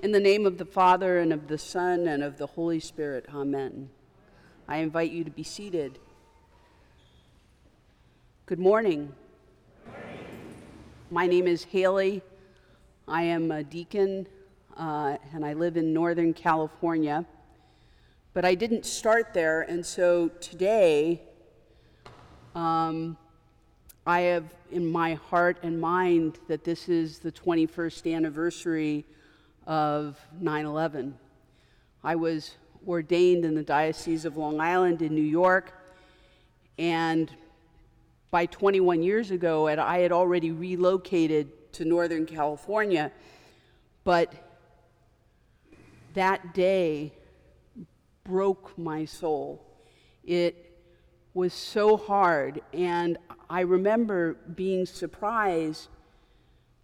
In the name of the Father, and of the Son, and of the Holy Spirit, amen. I invite you to be seated. Good morning. My name is Haley. I am a deacon, uh, and I live in Northern California. But I didn't start there, and so today um, I have in my heart and mind that this is the 21st anniversary of 9 11. I was ordained in the Diocese of Long Island in New York, and by 21 years ago, I had already relocated to Northern California, but that day broke my soul. It was so hard, and I remember being surprised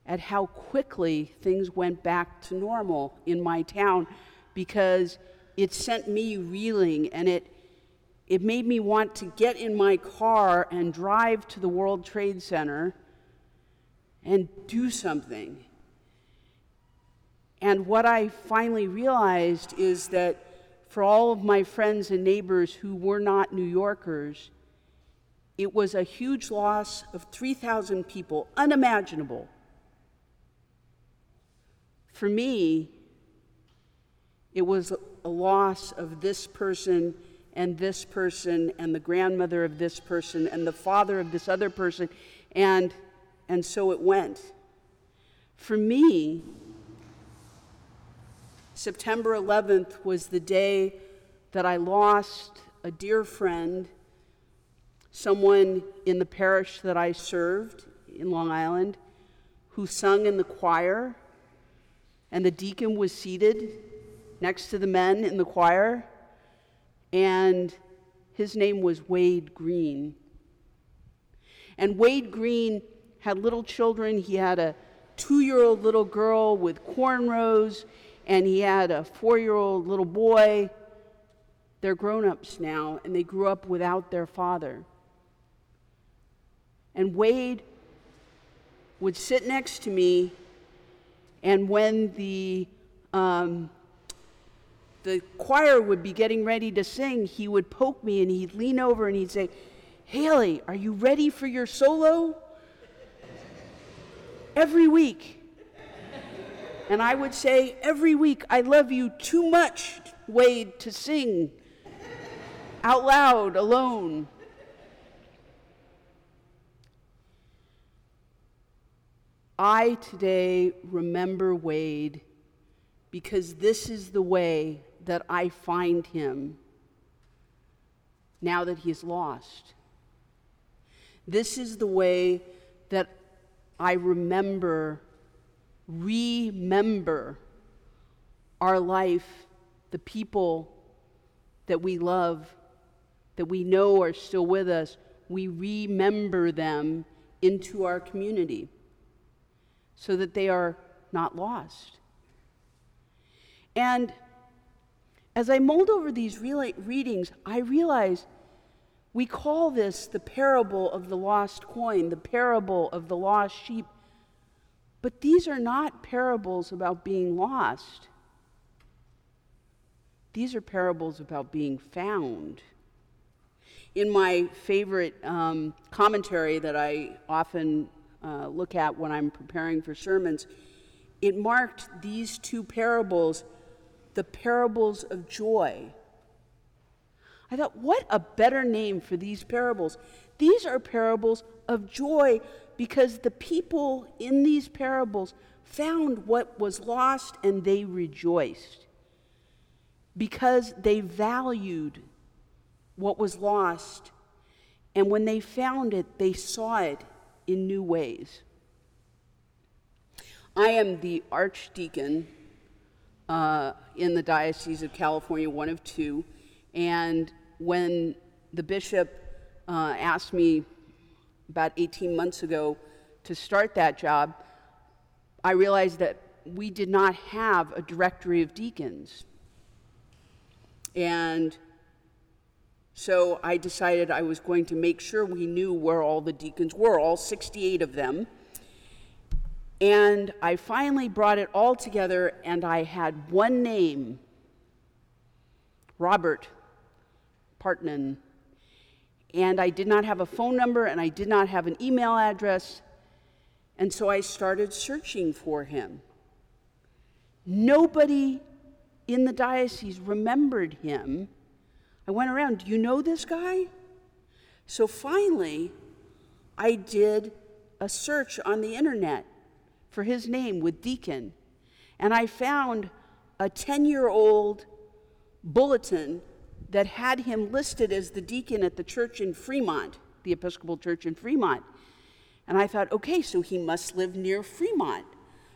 at how quickly things went back to normal in my town because it sent me reeling and it it made me want to get in my car and drive to the World Trade Center and do something. And what I finally realized is that for all of my friends and neighbors who were not New Yorkers, it was a huge loss of 3,000 people, unimaginable. For me, it was a loss of this person and this person and the grandmother of this person and the father of this other person and and so it went. For me September 11th was the day that I lost a dear friend someone in the parish that I served in Long Island who sung in the choir and the deacon was seated next to the men in the choir, and his name was Wade Green. And Wade Green had little children. He had a two year old little girl with cornrows, and he had a four year old little boy. They're grown ups now, and they grew up without their father. And Wade would sit next to me and when the, um, the choir would be getting ready to sing, he would poke me and he'd lean over and he'd say, Haley, are you ready for your solo? Every week. And I would say, Every week, I love you too much, Wade, to sing out loud, alone. I today remember Wade because this is the way that I find him now that he is lost. This is the way that I remember, remember our life, the people that we love, that we know are still with us. We remember them into our community so that they are not lost. And as I mulled over these readings, I realized we call this the parable of the lost coin, the parable of the lost sheep. But these are not parables about being lost. These are parables about being found. In my favorite um, commentary that I often uh, look at when I'm preparing for sermons, it marked these two parables the parables of joy. I thought, what a better name for these parables. These are parables of joy because the people in these parables found what was lost and they rejoiced because they valued what was lost. And when they found it, they saw it in new ways. I am the archdeacon uh, in the Diocese of California, one of two, and when the bishop uh, asked me about 18 months ago to start that job, I realized that we did not have a directory of deacons. And so I decided I was going to make sure we knew where all the deacons were, all 68 of them. And I finally brought it all together, and I had one name Robert Partnan. And I did not have a phone number, and I did not have an email address. And so I started searching for him. Nobody in the diocese remembered him. I went around, Do you know this guy? So finally, I did a search on the internet for his name with deacon, and I found a 10 year old bulletin that had him listed as the deacon at the church in Fremont, the Episcopal Church in Fremont. And I thought, okay, so he must live near Fremont.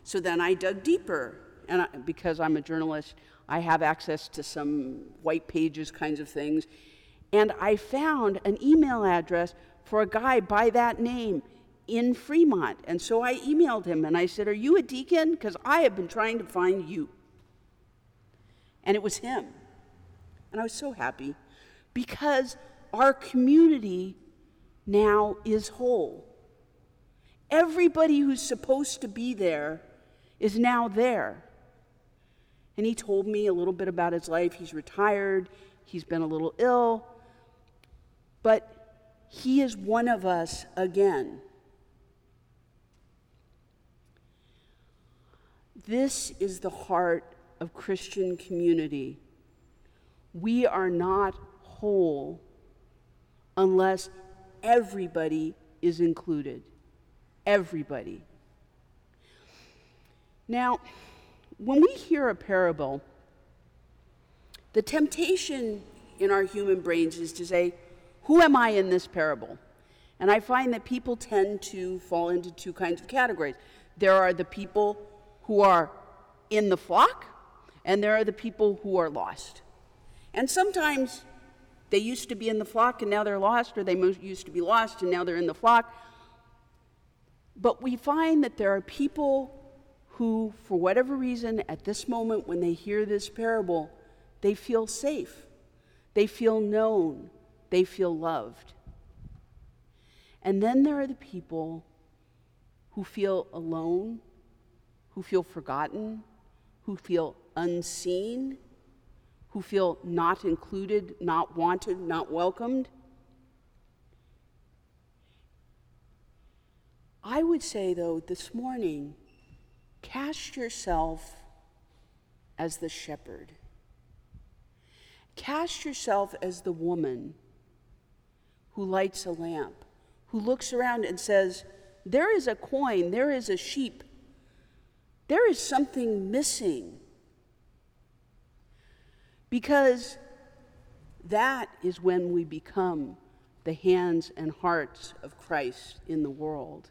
So then I dug deeper, and I, because I'm a journalist, I have access to some white pages kinds of things. And I found an email address for a guy by that name in Fremont. And so I emailed him and I said, Are you a deacon? Because I have been trying to find you. And it was him. And I was so happy because our community now is whole. Everybody who's supposed to be there is now there. And he told me a little bit about his life. He's retired, he's been a little ill, but he is one of us again. This is the heart of Christian community. We are not whole unless everybody is included. Everybody. Now, when we hear a parable, the temptation in our human brains is to say, Who am I in this parable? And I find that people tend to fall into two kinds of categories. There are the people who are in the flock, and there are the people who are lost. And sometimes they used to be in the flock and now they're lost, or they used to be lost and now they're in the flock. But we find that there are people who, for whatever reason, at this moment when they hear this parable, they feel safe, they feel known, they feel loved. And then there are the people who feel alone, who feel forgotten, who feel unseen, who feel not included, not wanted, not welcomed. I would say, though, this morning, cast yourself as the shepherd. Cast yourself as the woman who lights a lamp, who looks around and says, There is a coin, there is a sheep, there is something missing. Because that is when we become the hands and hearts of Christ in the world.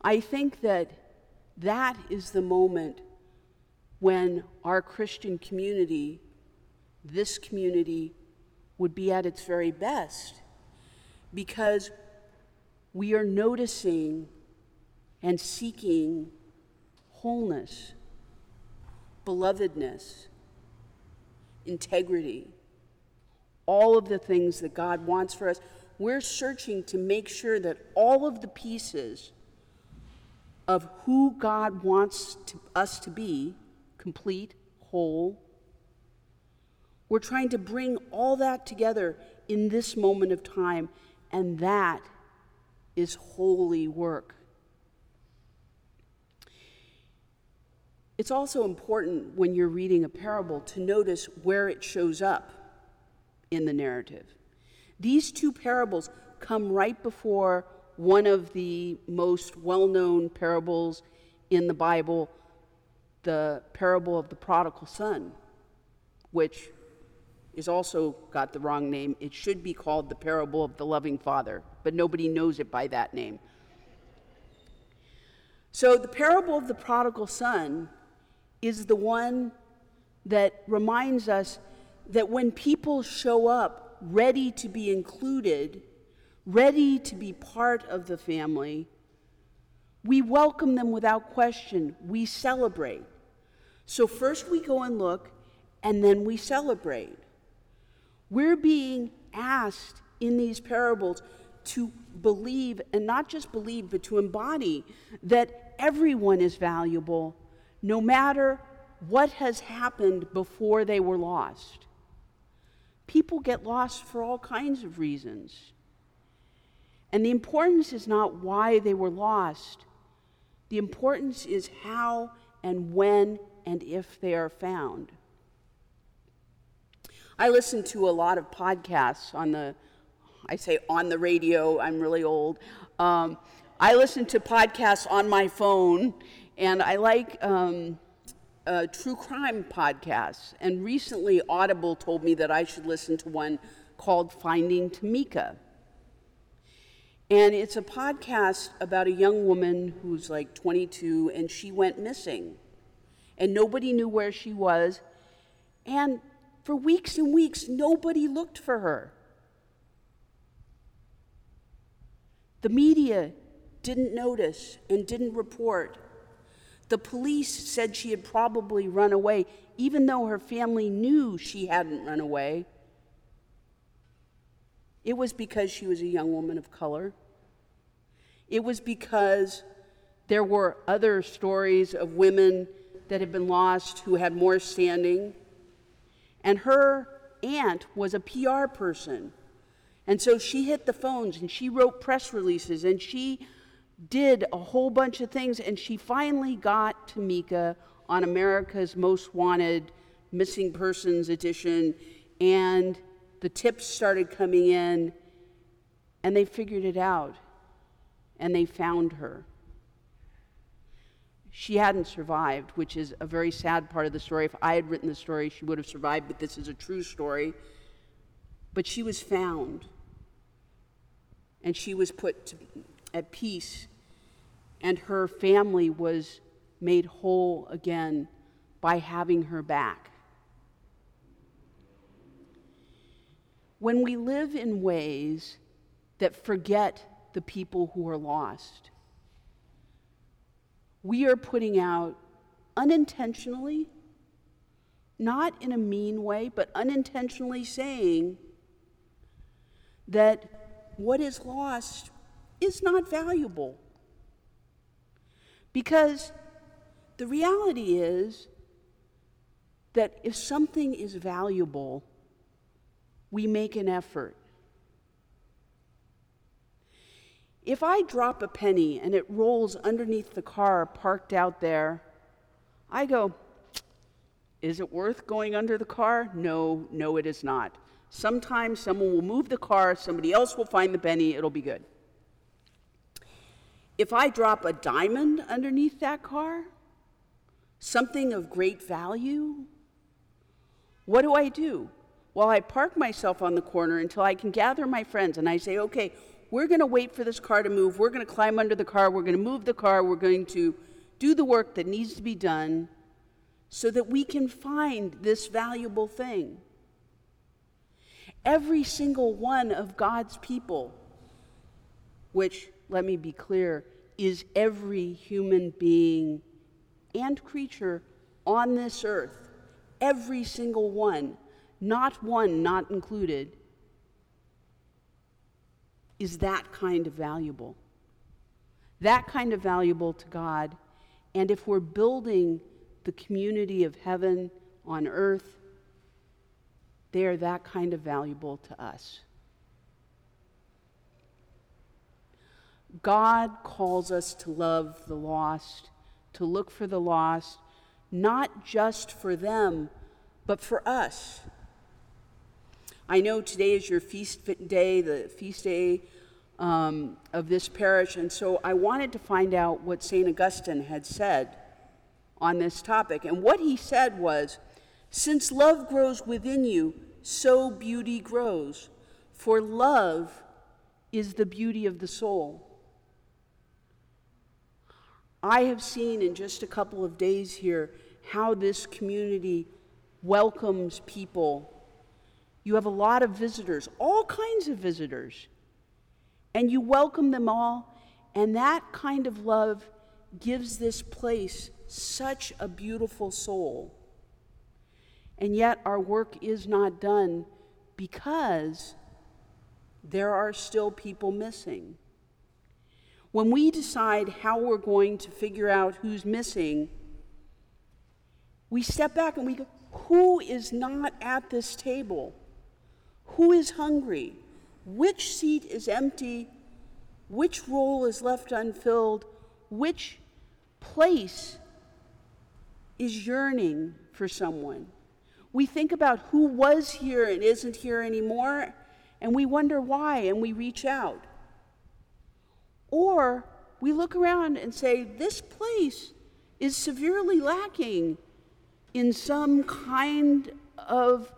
I think that that is the moment when our Christian community, this community, would be at its very best because we are noticing and seeking wholeness, belovedness, integrity, all of the things that God wants for us. We're searching to make sure that all of the pieces of who God wants to, us to be complete, whole. We're trying to bring all that together in this moment of time, and that is holy work. It's also important when you're reading a parable to notice where it shows up in the narrative. These two parables come right before one of the most well known parables in the Bible, the parable of the prodigal son, which is also got the wrong name. It should be called the parable of the loving father, but nobody knows it by that name. So, the parable of the prodigal son is the one that reminds us that when people show up ready to be included, ready to be part of the family, we welcome them without question. We celebrate. So, first we go and look, and then we celebrate. We're being asked in these parables to believe, and not just believe, but to embody that everyone is valuable no matter what has happened before they were lost. People get lost for all kinds of reasons. And the importance is not why they were lost, the importance is how and when and if they are found. I listen to a lot of podcasts on the, I say on the radio, I'm really old. Um, I listen to podcasts on my phone, and I like um, uh, true crime podcasts. And recently, Audible told me that I should listen to one called Finding Tamika. And it's a podcast about a young woman who's like 22 and she went missing. And nobody knew where she was. And for weeks and weeks, nobody looked for her. The media didn't notice and didn't report. The police said she had probably run away, even though her family knew she hadn't run away. It was because she was a young woman of color. It was because there were other stories of women that had been lost who had more standing. And her aunt was a PR person. And so she hit the phones and she wrote press releases and she did a whole bunch of things. And she finally got Tamika on America's Most Wanted Missing Persons edition. And the tips started coming in and they figured it out and they found her she hadn't survived, which is a very sad part of the story. If I had written the story, she would have survived, but this is a true story. But she was found, and she was put to, at peace, and her family was made whole again by having her back. When we live in ways that forget the people who are lost, we are putting out unintentionally, not in a mean way, but unintentionally saying that what is lost is not valuable. Because the reality is that if something is valuable, we make an effort. If I drop a penny and it rolls underneath the car parked out there, I go, is it worth going under the car? No, no, it is not. Sometimes someone will move the car, somebody else will find the penny, it'll be good. If I drop a diamond underneath that car, something of great value, what do I do? Well, I park myself on the corner until I can gather my friends and I say, okay, we're going to wait for this car to move. We're going to climb under the car. We're going to move the car. We're going to do the work that needs to be done so that we can find this valuable thing. Every single one of God's people, which, let me be clear, is every human being and creature on this earth, every single one, not one not included is that kind of valuable. That kind of valuable to God. And if we're building the community of heaven on earth, they are that kind of valuable to us. God calls us to love the lost, to look for the lost, not just for them, but for us. I know today is your feast day, the feast day um, of this parish, and so I wanted to find out what St. Augustine had said on this topic. And what he said was Since love grows within you, so beauty grows, for love is the beauty of the soul. I have seen in just a couple of days here how this community welcomes people you have a lot of visitors, all kinds of visitors, and you welcome them all. And that kind of love gives this place such a beautiful soul. And yet, our work is not done because there are still people missing. When we decide how we're going to figure out who's missing, we step back and we go, who is not at this table? Who is hungry? Which seat is empty? Which role is left unfilled? Which place is yearning for someone? We think about who was here and isn't here anymore, and we wonder why, and we reach out. Or we look around and say, this place is severely lacking in some kind of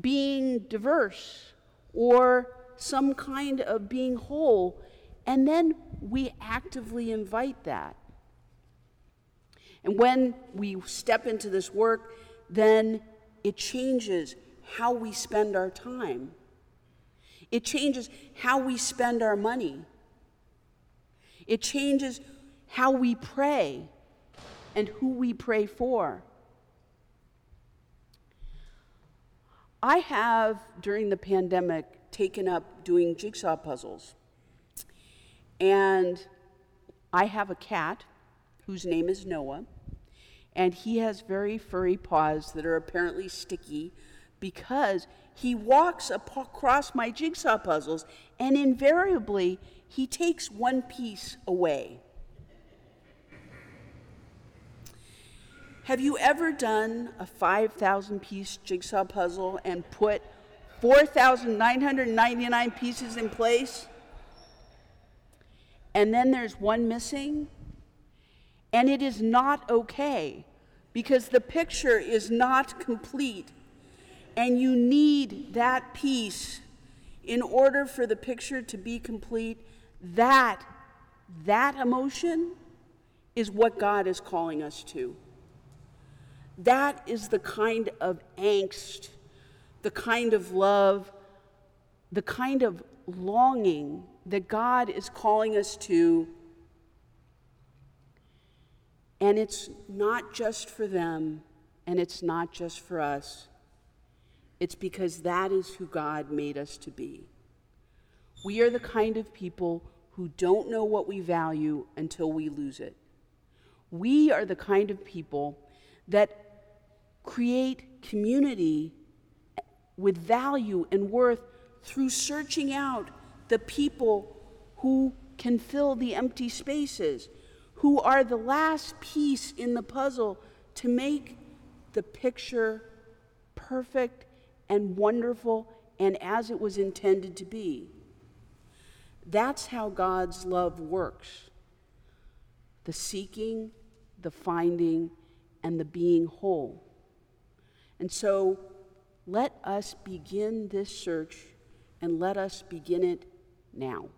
being diverse or some kind of being whole. And then we actively invite that. And when we step into this work, then it changes how we spend our time. It changes how we spend our money. It changes how we pray and who we pray for. I have, during the pandemic, taken up doing jigsaw puzzles. And I have a cat whose name is Noah, and he has very furry paws that are apparently sticky because he walks across my jigsaw puzzles, and invariably he takes one piece away. Have you ever done a 5,000 piece jigsaw puzzle and put 4,999 pieces in place? And then there's one missing? And it is not okay because the picture is not complete. And you need that piece in order for the picture to be complete that, that emotion is what God is calling us to. That is the kind of angst, the kind of love, the kind of longing that God is calling us to. And it's not just for them, and it's not just for us. It's because that is who God made us to be. We are the kind of people who don't know what we value until we lose it. We are the kind of people that create community with value and worth through searching out the people who can fill the empty spaces, who are the last piece in the puzzle to make the picture perfect and wonderful and as it was intended to be. That's how God's love works the seeking, the finding, and the being whole. And so let us begin this search and let us begin it now.